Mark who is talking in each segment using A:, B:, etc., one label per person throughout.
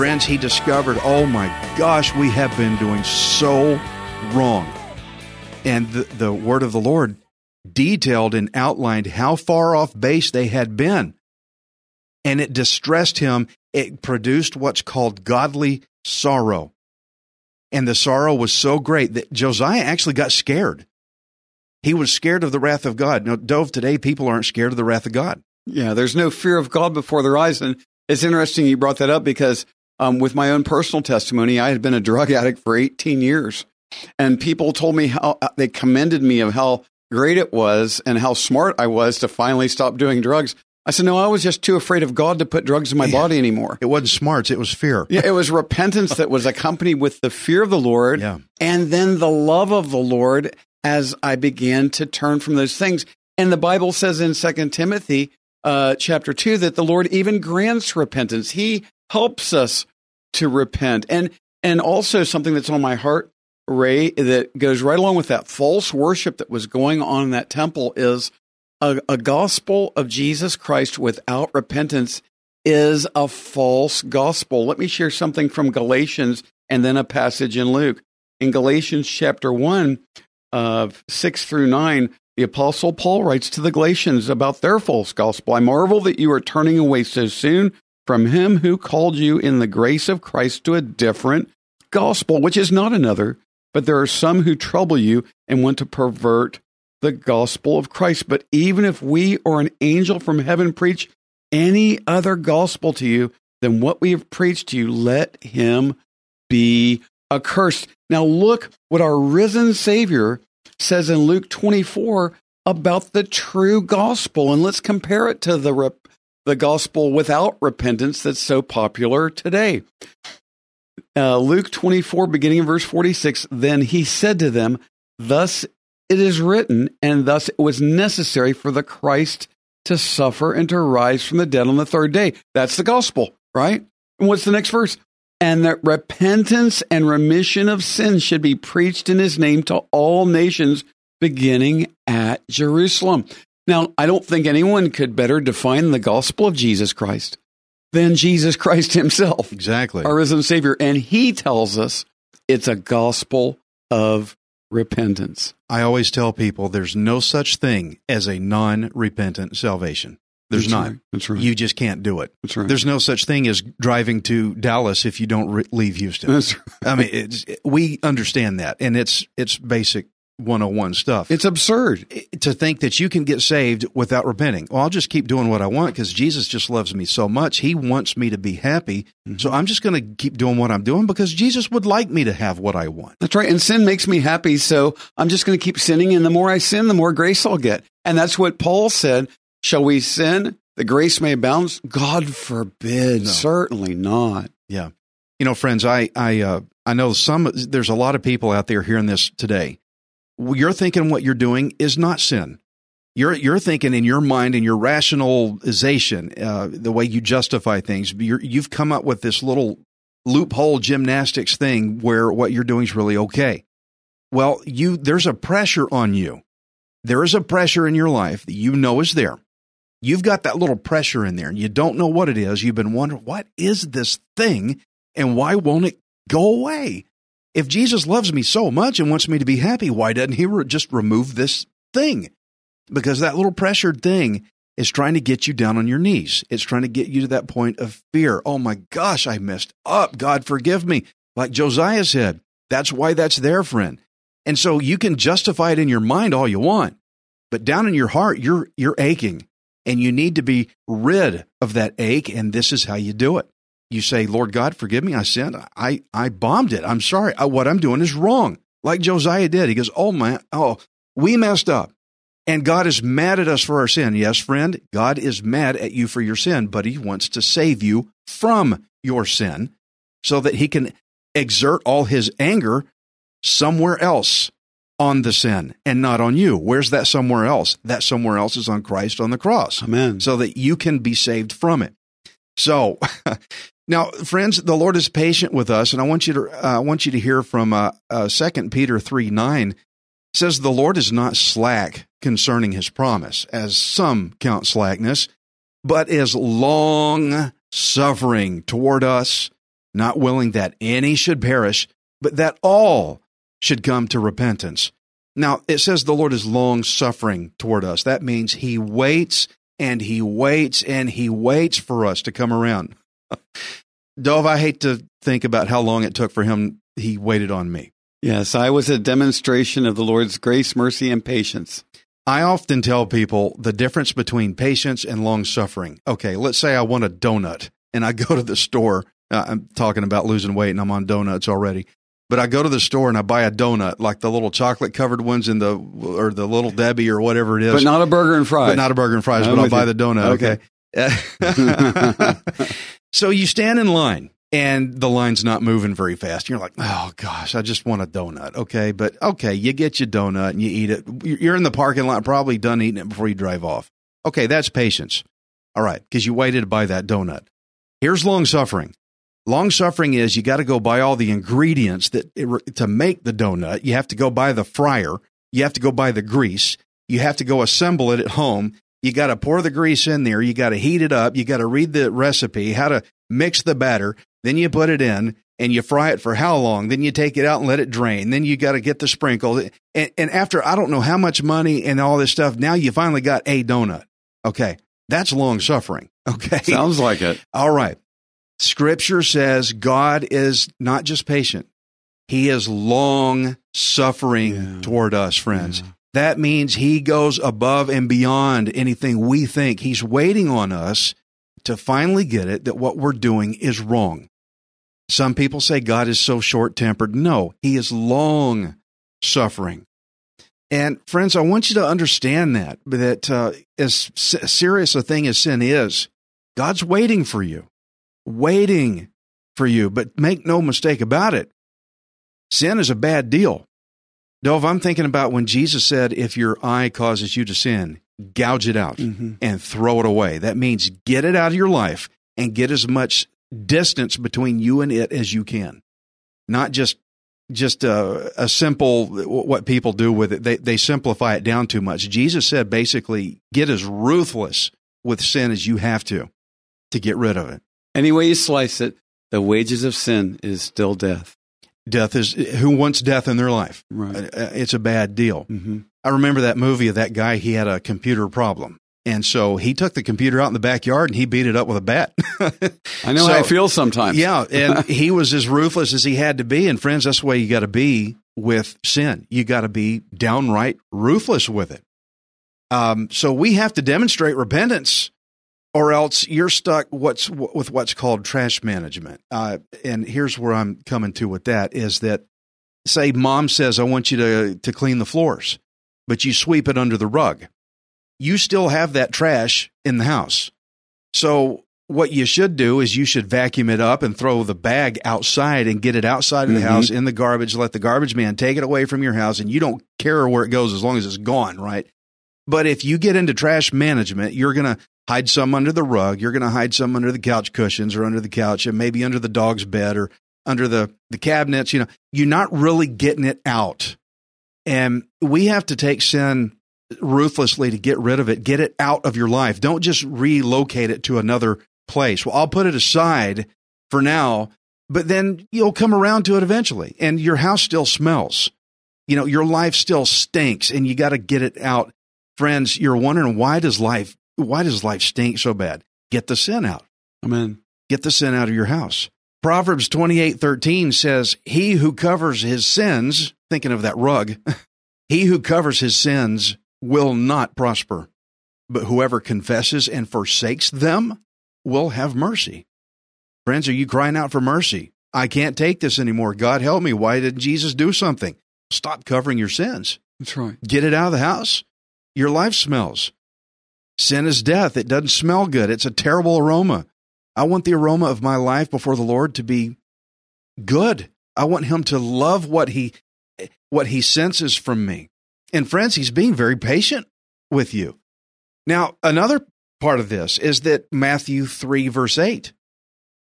A: Friends, he discovered, oh my gosh, we have been doing so wrong. And the, the word of the Lord detailed and outlined how far off base they had been. And it distressed him. It produced what's called godly sorrow. And the sorrow was so great that Josiah actually got scared. He was scared of the wrath of God. Now, Dov, today people aren't scared of the wrath of God.
B: Yeah, there's no fear of God before their eyes. And it's interesting you brought that up because um, with my own personal testimony, I had been a drug addict for 18 years. And people told me how uh, they commended me of how great it was and how smart I was to finally stop doing drugs. I said, no, I was just too afraid of God to put drugs in my body anymore.
A: It wasn't smarts, it was fear.
B: Yeah, it was repentance that was accompanied with the fear of the Lord
A: Yeah.
B: and then the love of the Lord as I began to turn from those things. And the Bible says in Second Timothy uh, chapter 2 that the Lord even grants repentance. He helps us to repent. And and also something that's on my heart, Ray, that goes right along with that false worship that was going on in that temple is a, a gospel of Jesus Christ without repentance is a false gospel. Let me share something from Galatians and then a passage in Luke. In Galatians chapter 1, uh, 6 through 9, the Apostle Paul writes to the Galatians about their false gospel. I marvel that you are turning away so soon from him who called you in the grace of Christ to a different gospel, which is not another, but there are some who trouble you and want to pervert the gospel of Christ. But even if we or an angel from heaven preach any other gospel to you than what we have preached to you, let him be accursed. Now, look what our risen Savior says in Luke 24 about the true gospel, and let's compare it to the, rep- the gospel without repentance that's so popular today. Uh, Luke 24, beginning in verse 46, then he said to them, Thus it is written, and thus it was necessary for the Christ to suffer and to rise from the dead on the third day. That's the gospel, right? And what's the next verse? And that repentance and remission of sins should be preached in his name to all nations, beginning at Jerusalem. Now, I don't think anyone could better define the gospel of Jesus Christ than Jesus Christ himself
A: Exactly.
B: our risen Savior. And he tells us it's a gospel of repentance.
A: I always tell people there's no such thing as a non repentant salvation. There's
B: That's
A: not.
B: right. That's right.
A: You just can't do it.
B: That's right.
A: There's no such thing as driving to Dallas if you don't re- leave Houston.
B: That's right.
A: I mean, it's, we understand that, and it's it's basic 101 stuff.
B: It's absurd.
A: to think that you can get saved without repenting. Well, I'll just keep doing what I want because Jesus just loves me so much. He wants me to be happy.
B: Mm-hmm.
A: So I'm just going to keep doing what I'm doing because Jesus would like me to have what I want.
B: That's right. And sin makes me happy. So I'm just going to keep sinning. And the more I sin, the more grace I'll get. And that's what Paul said. Shall we sin? The grace may abound. God forbid.
A: No.
B: Certainly not.
A: Yeah. You know, friends, I I uh, I know some. There's a lot of people out there hearing this today. You're thinking what you're doing is not sin. You're you're thinking in your mind in your rationalization, uh, the way you justify things. You're, you've come up with this little loophole gymnastics thing where what you're doing is really okay. Well, you there's a pressure on you. There is a pressure in your life that you know is there. You've got that little pressure in there and you don't know what it is. You've been wondering, what is this thing and why won't it go away? If Jesus loves me so much and wants me to be happy, why doesn't he re- just remove this thing? Because that little pressured thing is trying to get you down on your knees. It's trying to get you to that point of fear. Oh my gosh, I messed up. God forgive me. Like Josiah said, that's why that's there, friend. And so you can justify it in your mind all you want. But down in your heart, you're you're aching and you need to be rid of that ache and this is how you do it. You say, "Lord God, forgive me. I sinned. I I bombed it. I'm sorry. I, what I'm doing is wrong." Like Josiah did. He goes, "Oh man, oh, we messed up." And God is mad at us for our sin. Yes, friend, God is mad at you for your sin, but he wants to save you from your sin so that he can exert all his anger somewhere else on the sin and not on you. Where's that somewhere else? That somewhere else is on Christ on the cross.
B: Amen.
A: So that you can be saved from it. So now, friends, the Lord is patient with us, and I want you to uh, I want you to hear from uh, uh, 2 Peter three nine says the Lord is not slack concerning His promise, as some count slackness, but is long suffering toward us, not willing that any should perish, but that all should come to repentance. Now, it says the Lord is long suffering toward us. That means he waits and he waits and he waits for us to come around. Dov, I hate to think about how long it took for him. He waited on me.
B: Yes, I was a demonstration of the Lord's grace, mercy, and patience.
A: I often tell people the difference between patience and long suffering. Okay, let's say I want a donut and I go to the store. Uh, I'm talking about losing weight and I'm on donuts already. But I go to the store and I buy a donut, like the little chocolate covered ones in the or the little Debbie or whatever it is.
B: But not a burger and fries.
A: But not a burger and fries,
B: I'm
A: but I'll buy
B: you.
A: the donut. Okay. so you stand in line and the line's not moving very fast. You're like, oh gosh, I just want a donut. Okay. But okay, you get your donut and you eat it. You're in the parking lot, probably done eating it before you drive off. Okay. That's patience. All right. Because you waited to buy that donut. Here's long suffering. Long suffering is you got to go buy all the ingredients that to make the donut. You have to go buy the fryer. You have to go buy the grease. You have to go assemble it at home. You got to pour the grease in there. You got to heat it up. You got to read the recipe, how to mix the batter. Then you put it in and you fry it for how long? Then you take it out and let it drain. Then you got to get the sprinkles. And, and after I don't know how much money and all this stuff, now you finally got a donut. Okay. That's long suffering. Okay.
B: Sounds like it.
A: All right. Scripture says God is not just patient, He is long suffering
B: Yeah.
A: toward us, friends.
B: Yeah.
A: That means He goes above and beyond anything we think. He's waiting on us to finally get it that what we're doing is wrong. Some people say God is so short tempered. No, He is long suffering. And friends, I want you to understand that that uh, as serious a thing as sin is, God's waiting for you, waiting for you. But make no mistake about it, sin is a bad deal. Dov, I'm thinking about when Jesus said, "If your eye causes you to sin, gouge it out
B: Mhm.
A: and throw it away." That means get it out of your life and get as much distance between you and it as you can, not just just a, a simple what people do with it. They they simplify it down too much. Jesus said basically get as ruthless with sin as you have to to get rid of it.
B: Any way you slice it, the wages of sin is still death.
A: Death is who wants death in their life.
B: Right.
A: Uh, It's a bad deal.
B: hmm
A: I remember that movie of that guy. He had a computer problem, and so he took the computer out in the backyard and he beat it up with a bat.
B: I know
A: So-
B: how I feel sometimes.
A: Yeah, and he was as ruthless as he had to be. And friends, that's the way you got to be with sin. You got to be downright ruthless with it. Um, so we have to demonstrate repentance, or else you're stuck what's with what's called trash management. Uh, and here's where I'm coming to with that is that say mom says I want you to to clean the floors, but you sweep it under the rug. You still have that trash in the house. So what you should do is you should vacuum it up and throw the bag outside and get it outside of the
B: Mhm.
A: house in the garbage. Let the garbage man take it away from your house, and you don't care where it goes as long as it's gone, right? But if you get into trash management, you're going to hide some under the rug. You're going to hide some under the couch cushions or under the couch and maybe under the dog's bed or under the, the cabinets. You know, you're not really getting it out. And we have to take sin ruthlessly to get rid of it, get it out of your life. Don't just relocate it to another place. Well, I'll put it aside for now, but then you'll come around to it eventually and your house still smells. You know, your life still stinks and you got to get it out. Friends, you're wondering why does life why does life stink so bad? Get the sin out.
B: Amen.
A: Get the sin out of your house. Proverbs 28:13 says, "He who covers his sins, thinking of that rug, he who covers his sins will not prosper, but whoever confesses and forsakes them will have mercy. Friends, are you crying out for mercy? I can't take this anymore. God help me. Why didn't Jesus do something? Stop covering your sins.
B: That's right.
A: Get it out of the house. Your life smells. Sin is death. It doesn't smell good. It's a terrible aroma. I want the aroma of my life before the Lord to be good. I want him to love what he what he senses from me. And friends, he's being very patient with you. Now, another part of this is that Matthew 3 verse 8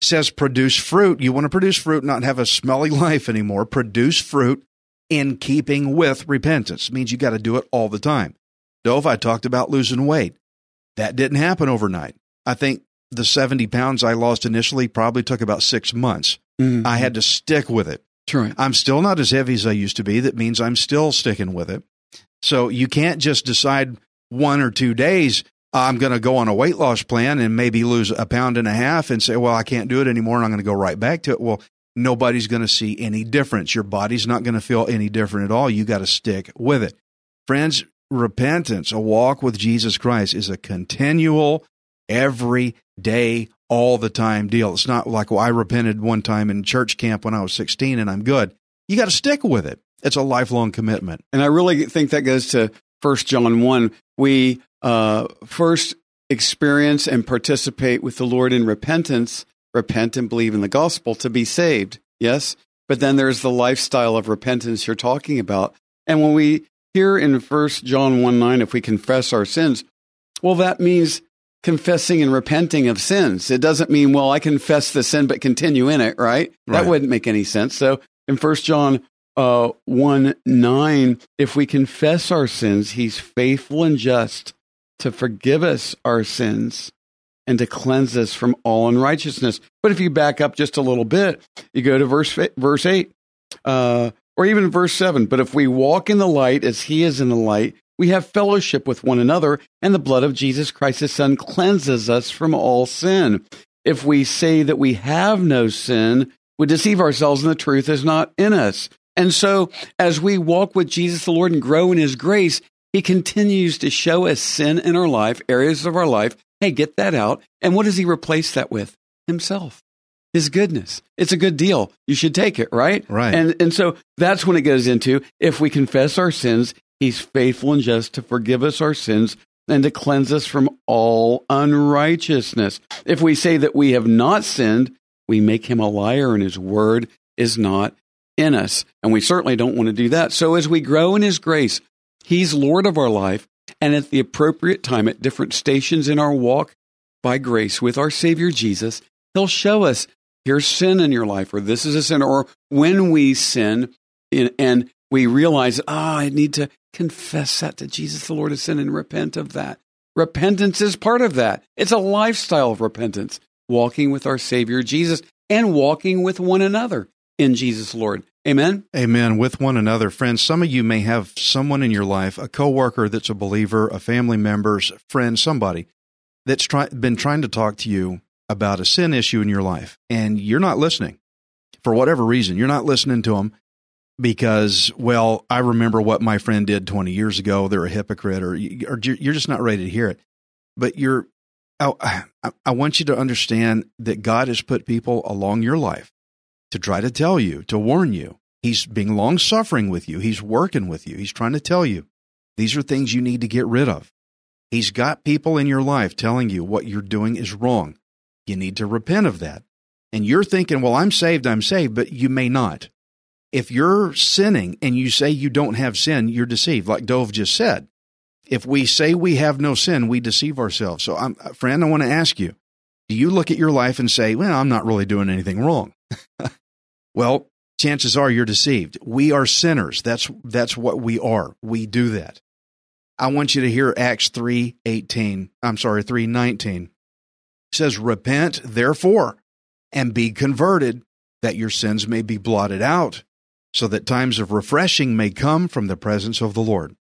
A: says produce fruit. You want to produce fruit, not have a smelly life anymore. Produce fruit in keeping with repentance. It means you got to do it all the time. Dov, I talked about losing weight. That didn't happen overnight. I think the 70 pounds I lost initially probably took about six months.
B: Mhm.
A: I had to stick with it.
B: Right.
A: I'm still not as heavy as I used to be. That means I'm still sticking with it. So you can't just decide one or two days, I'm going to go on a weight loss plan and maybe lose a pound and a half and say, well, I can't do it anymore and I'm going to go right back to it. Well, nobody's going to see any difference. Your body's not going to feel any different at all. You got to stick with it. Friends, repentance, a walk with Jesus Christ is a continual, every day, all the time deal. It's not like, well, I repented one time in church camp when I was 16 and I'm good. You got to stick with it. It's a lifelong commitment.
B: And I really think that goes to First John 1. We uh, first experience and participate with the Lord in repentance, repent and believe in the gospel to be saved. Yes. But then there's the lifestyle of repentance you're talking about. And when we hear in First John 1 9, if we confess our sins, well, that means confessing and repenting of sins. It doesn't mean, well, I confess the sin but continue in it, right?
A: Right.
B: That wouldn't make any sense. So in First John uh, 1 9, if we confess our sins, he's faithful and just to forgive us our sins and to cleanse us from all unrighteousness. But if you back up just a little bit, you go to verse, verse 8, uh, or even verse 7. But if we walk in the light as he is in the light, we have fellowship with one another, and the blood of Jesus Christ, his son, cleanses us from all sin. If we say that we have no sin, we deceive ourselves, and the truth is not in us. And so, as we walk with Jesus the Lord and grow in his grace, he continues to show us sin in our life, areas of our life. Hey, get that out. And what does he replace that with? Himself, his goodness. It's a good deal. You should take it, right?
A: Right.
B: And, and so that's when it goes into if we confess our sins, he's faithful and just to forgive us our sins and to cleanse us from all unrighteousness. If we say that we have not sinned, we make him a liar and his word is not in us. And we certainly don't want to do that. So as we grow in his grace, he's Lord of our life. And at the appropriate time, at different stations in our walk by grace with our Savior Jesus, he'll show us here's sin in your life, or this is a sin, or when we sin in, and we realize, ah, I need to confess that to Jesus, the Lord of sin, and repent of that. Repentance is part of that. It's a lifestyle of repentance, walking with our Savior Jesus and walking with one another in Jesus, Lord. Amen.
A: Amen. With one another. Friends, some of you may have someone in your life, a coworker that's a believer, a family member's friend, somebody that's try, been trying to talk to you about a sin issue in your life, and you're not listening for whatever reason. You're not listening to them because, well, I remember what my friend did 20 years ago. They're a hypocrite, or, or you're just not ready to hear it. But you're, I- I want you to understand that God has put people along your life to try to tell you, to warn you. He's being long suffering with you. He's working with you. He's trying to tell you these are things you need to get rid of. He's got people in your life telling you what you're doing is wrong. You need to repent of that. And you're thinking, well, I'm saved, I'm saved, but you may not. If you're sinning and you say you don't have sin, you're deceived, like Dov just said. If we say we have no sin, we deceive ourselves. So, I'm, friend, I want to ask you do you look at your life and say, well, I'm not really doing anything wrong? well, chances are you're deceived. We are sinners. That's, that's what we are. We do that. I want you to hear Acts 3:18. I'm sorry, 3:19. It says, "Repent therefore and be converted, that your sins may be blotted out, so that times of refreshing may come from the presence of the Lord."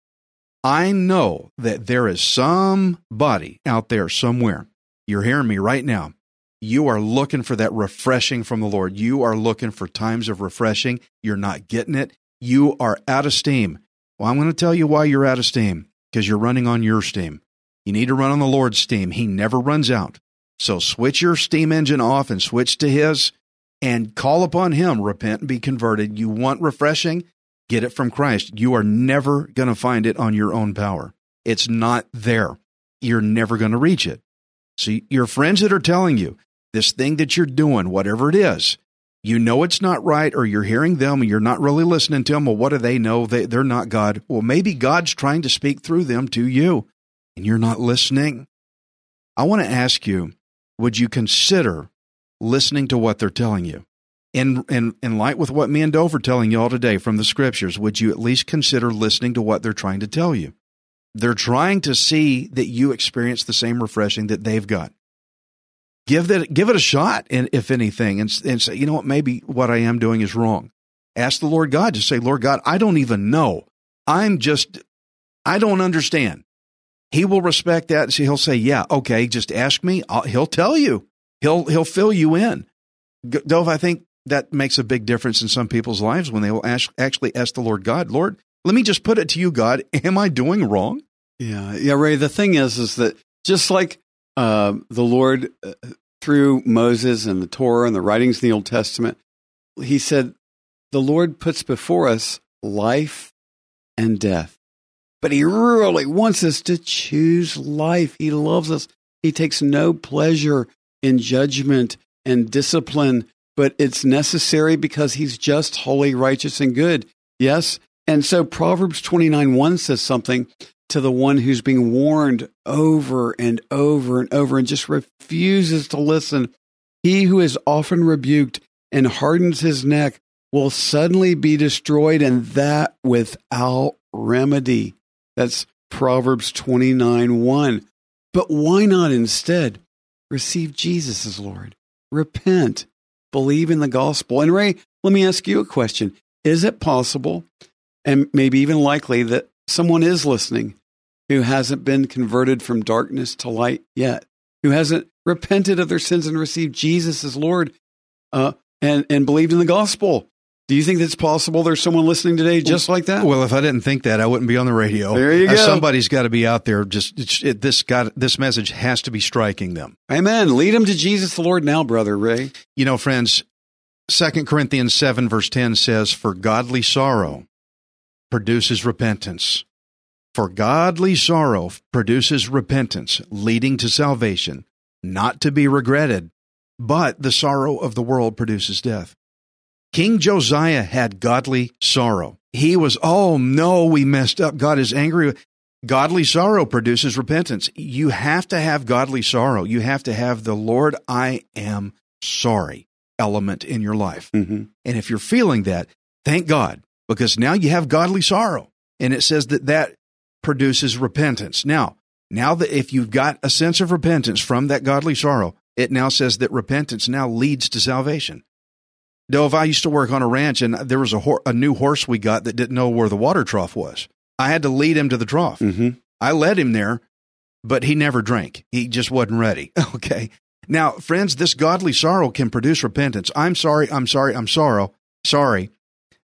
A: I know that there is somebody out there somewhere. You're hearing me right now. You are looking for that refreshing from the Lord. You are looking for times of refreshing. You're not getting it. You are out of steam. Well, I'm going to tell you why you're out of steam because you're running on your steam. You need to run on the Lord's steam. He never runs out. So switch your steam engine off and switch to His and call upon Him. Repent and be converted. You want refreshing? Get it from Christ. You are never going to find it on your own power. It's not there. You're never going to reach it. So your friends that are telling you this thing that you're doing, whatever it is, you know it's not right, or you're hearing them and you're not really listening to them. Well, what do they know? They, they're not God. Well, maybe God's trying to speak through them to you and you're not listening. I want to ask you would you consider listening to what they're telling you? In, in, in light with what me and Dov are telling you all today from the scriptures, would you at least consider listening to what they're trying to tell you? They're trying to see that you experience the same refreshing that they've got. Give that, give it a shot, and if anything, and, and say, you know what, maybe what I am doing is wrong. Ask the Lord God to say, Lord God, I don't even know. I'm just, I don't understand. He will respect that. and So he'll say, yeah, okay, just ask me. I'll, he'll tell you. He'll, he'll fill you in. Dov, I think that makes a big difference in some people's lives when they will ask, actually ask the Lord God, Lord, let me just put it to you, God, am I doing wrong?
B: Yeah, yeah, Ray. The thing is, is that just like uh, the Lord uh, through Moses and the Torah and the writings in the Old Testament, He said, the Lord puts before us life and death, but He really wants us to choose life. He loves us. He takes no pleasure in judgment and discipline, but it's necessary because He's just holy, righteous, and good. Yes, and so Proverbs 29 1 says something to the one who's being warned over and over and over and just refuses to listen. He who is often rebuked and hardens his neck will suddenly be destroyed, and that without remedy. That's Proverbs 29 1. But why not instead receive Jesus as Lord? Repent, believe in the gospel. And Ray, let me ask you a question. Is it possible and maybe even likely that someone is listening who hasn't been converted from darkness to light yet, who hasn't repented of their sins and received Jesus as Lord uh, and, and believed in the gospel. Do you think that's possible? There's someone listening today just like that.
A: Well, if I didn't think that, I wouldn't be on the radio.
B: There you
A: Uh,
B: go.
A: Somebody's got to be out there. Just it, this got this message has to be striking them.
B: Amen. Lead them to Jesus the Lord now, brother Ray.
A: You know, friends. Second Corinthians seven verse ten says, "For godly sorrow produces repentance. For godly sorrow produces repentance, leading to salvation, not to be regretted, but the sorrow of the world produces death." King Josiah had godly sorrow. He was, oh no, we messed up. God is angry. Godly sorrow produces repentance. You have to have godly sorrow. You have to have the Lord, I am sorry element in your life.
B: Mm-hmm.
A: And if you're feeling that, thank God, because now you have godly sorrow. And it says that that produces repentance. Now, now that if you've got a sense of repentance from that godly sorrow, it now says that repentance now leads to salvation. Dov, I used to work on a ranch and there was a, hor- a new horse we got that didn't know where the water trough was. I had to lead him to the trough.
B: Mm-hmm.
A: I led him there, but he never drank. He just wasn't ready. Okay. Now, friends, this godly sorrow can produce repentance. I'm sorry, I'm sorry, I'm sorrow, sorry.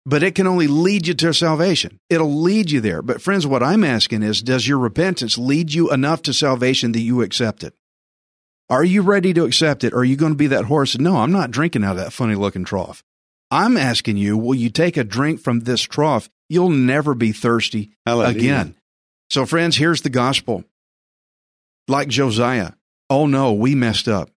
A: But it can only lead you to salvation. It'll lead you there. But friends, what I'm asking is, does your repentance lead you enough to salvation that you accept it? Are you ready to accept it? Are you going to be that horse? No, I'm not drinking out of that funny looking trough. I'm asking you, will you take a drink from this trough? You'll never be thirsty
B: Hallelujah.
A: again. So, friends, here's the gospel. Like Josiah, oh no, we messed up.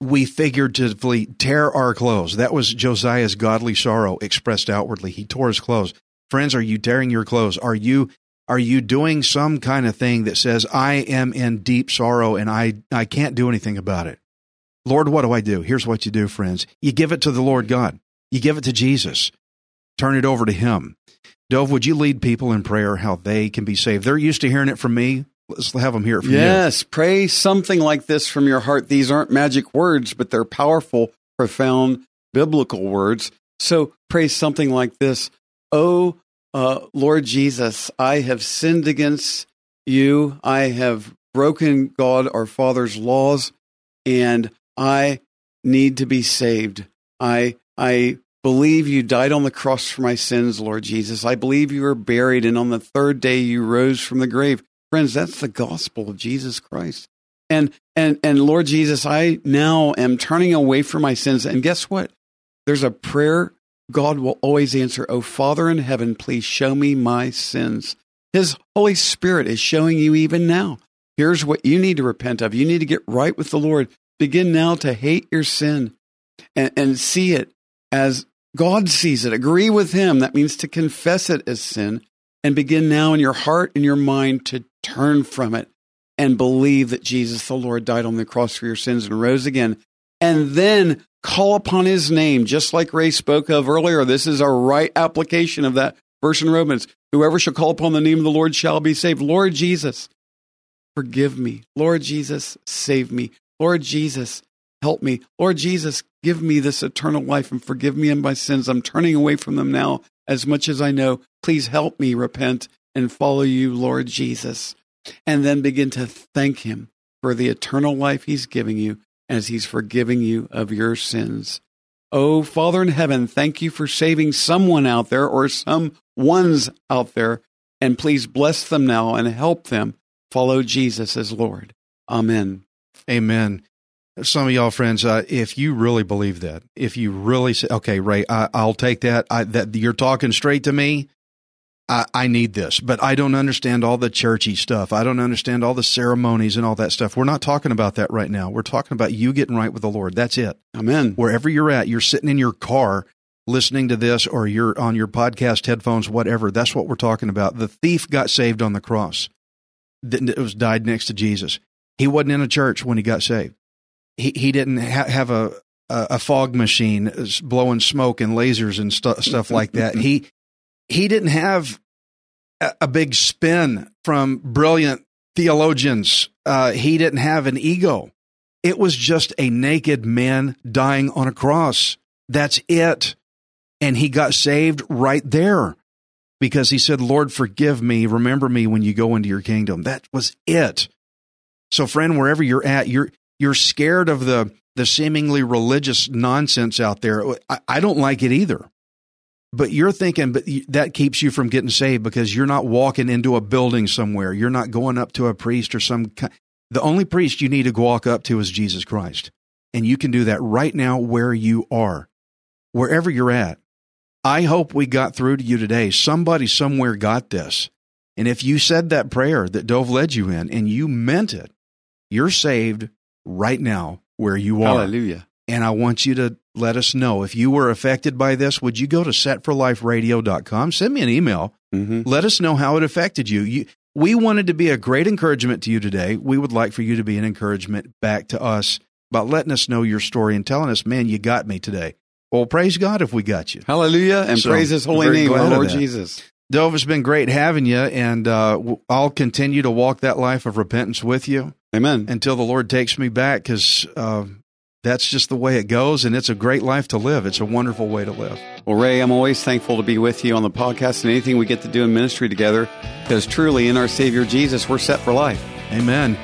A: We figuratively tear our clothes. That was Josiah's godly sorrow expressed outwardly. He tore his clothes. Friends, are you tearing your clothes? Are you are you doing some kind of thing that says I am in deep sorrow and I I can't do anything about it? Lord, what do I do? Here's what you do, friends. You give it to the Lord God. You give it to Jesus. Turn it over to him. Dov, would you lead people in prayer how they can be saved? They're used to hearing it from me. Let's have them hear it from you.
B: Yes, pray something like this from your heart. These aren't magic words, but they're powerful, profound biblical words. So pray something like this Oh, uh, Lord Jesus, I have sinned against you. I have broken God our Father's laws, and I need to be saved. I, I believe you died on the cross for my sins, Lord Jesus. I believe you were buried and on the third day you rose from the grave. Friends, that's the gospel of Jesus Christ. And and and Lord Jesus, I now am turning away from my sins. And guess what? There's a prayer God will always answer. Oh Father in heaven, please show me my sins. His Holy Spirit is showing you even now. Here's what you need to repent of. You need to get right with the Lord. Begin now to hate your sin and, and see it as God sees it. Agree with Him. That means to confess it as sin and begin now in your heart and your mind to turn from it and believe that Jesus the Lord died on the cross for your sins and rose again. And then call upon His name, just like Ray spoke of earlier. This is a right application of that verse in Romans. Whoever shall call upon the name of the Lord shall be saved. Lord Jesus, forgive me. Lord Jesus, save me. Lord Jesus, help me. Lord Jesus, give me this eternal life and forgive me in my sins. I'm turning away from them now as much as I know. Please help me repent and follow you, Lord Jesus. And then begin to thank him for the eternal life he's giving you as he's forgiving you of your sins. Oh, Father in heaven, thank you for saving someone out there or some ones out there. And please bless them now and help them follow Jesus as Lord. Amen.
A: Amen. Some of y'all friends, uh, if you really believe that, if you really say, okay, Ray, I, will take that, I, that you're talking straight to me. I, I need this, but I don't understand all the churchy stuff. I don't understand all the ceremonies and all that stuff. We're not talking about that right now. We're talking about you getting right with the Lord. That's it.
B: Amen.
A: Wherever you're at, you're sitting in your car listening to this or you're on your podcast headphones, whatever. That's what we're talking about. The thief got saved on the cross. It was died next to Jesus. He wasn't in a church when he got saved he he didn't ha- have a, a, fog machine uh, blowing smoke and lasers and stu- stuff like that. he he didn't have a, big spin from brilliant theologians. Uh, he didn't have an ego. It was just a naked man dying on a cross. That's it. And he got saved right there because he said, Lord, forgive me. Remember me when you go into your kingdom. That was it. So, friend, wherever you're at, you're, you're scared of the the seemingly religious nonsense out there. I, I don't like it either. But you're thinking, but that keeps you from getting saved because you're not walking into a building somewhere. You're not going up to a priest or some. The only priest you need to walk up to is Jesus Christ, and you can do that right now where you are, wherever you're at. I hope we got through to you today. Somebody somewhere got this. And if you said that prayer that Dov led you in and you meant it, you're saved right now where you are.
B: Hallelujah.
A: And I want you to let us know if you were affected by this. Would you go to setforliferadio.com? Send me an email. Mm-hmm. Let us know how it affected you. you. We wanted to be a great encouragement to you today. We would like for you to be an encouragement back to us about letting us know your story and telling us, man, you got me today. Well, praise God if we got you.
B: Hallelujah. And so, praise his holy name, Lord Jesus.
A: Dov, it's been great having you, and uh, I'll continue to walk that life of repentance with you.
B: Amen.
A: Until the Lord takes me back, because uh, that's just the way it goes, and it's a great life to live. It's a wonderful way to live.
B: Well, Ray, I'm always thankful to be with you on the podcast and anything we get to do in ministry together, because truly in our Savior Jesus, we're set for life.
A: Amen.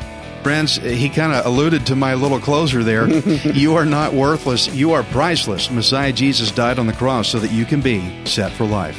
A: Friends, he kind of alluded to my little closer there. you are not worthless. You are priceless. Messiah Jesus died on the cross so that you can be set for life.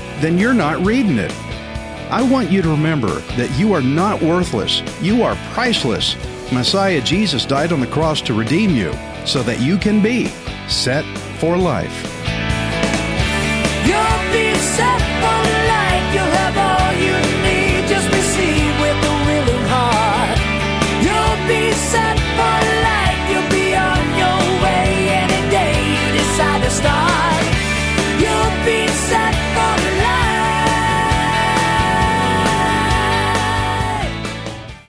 A: then you're not reading it. I want you to remember that you are not worthless. You are priceless. Messiah Jesus died on the cross to redeem you so that you can be set for life.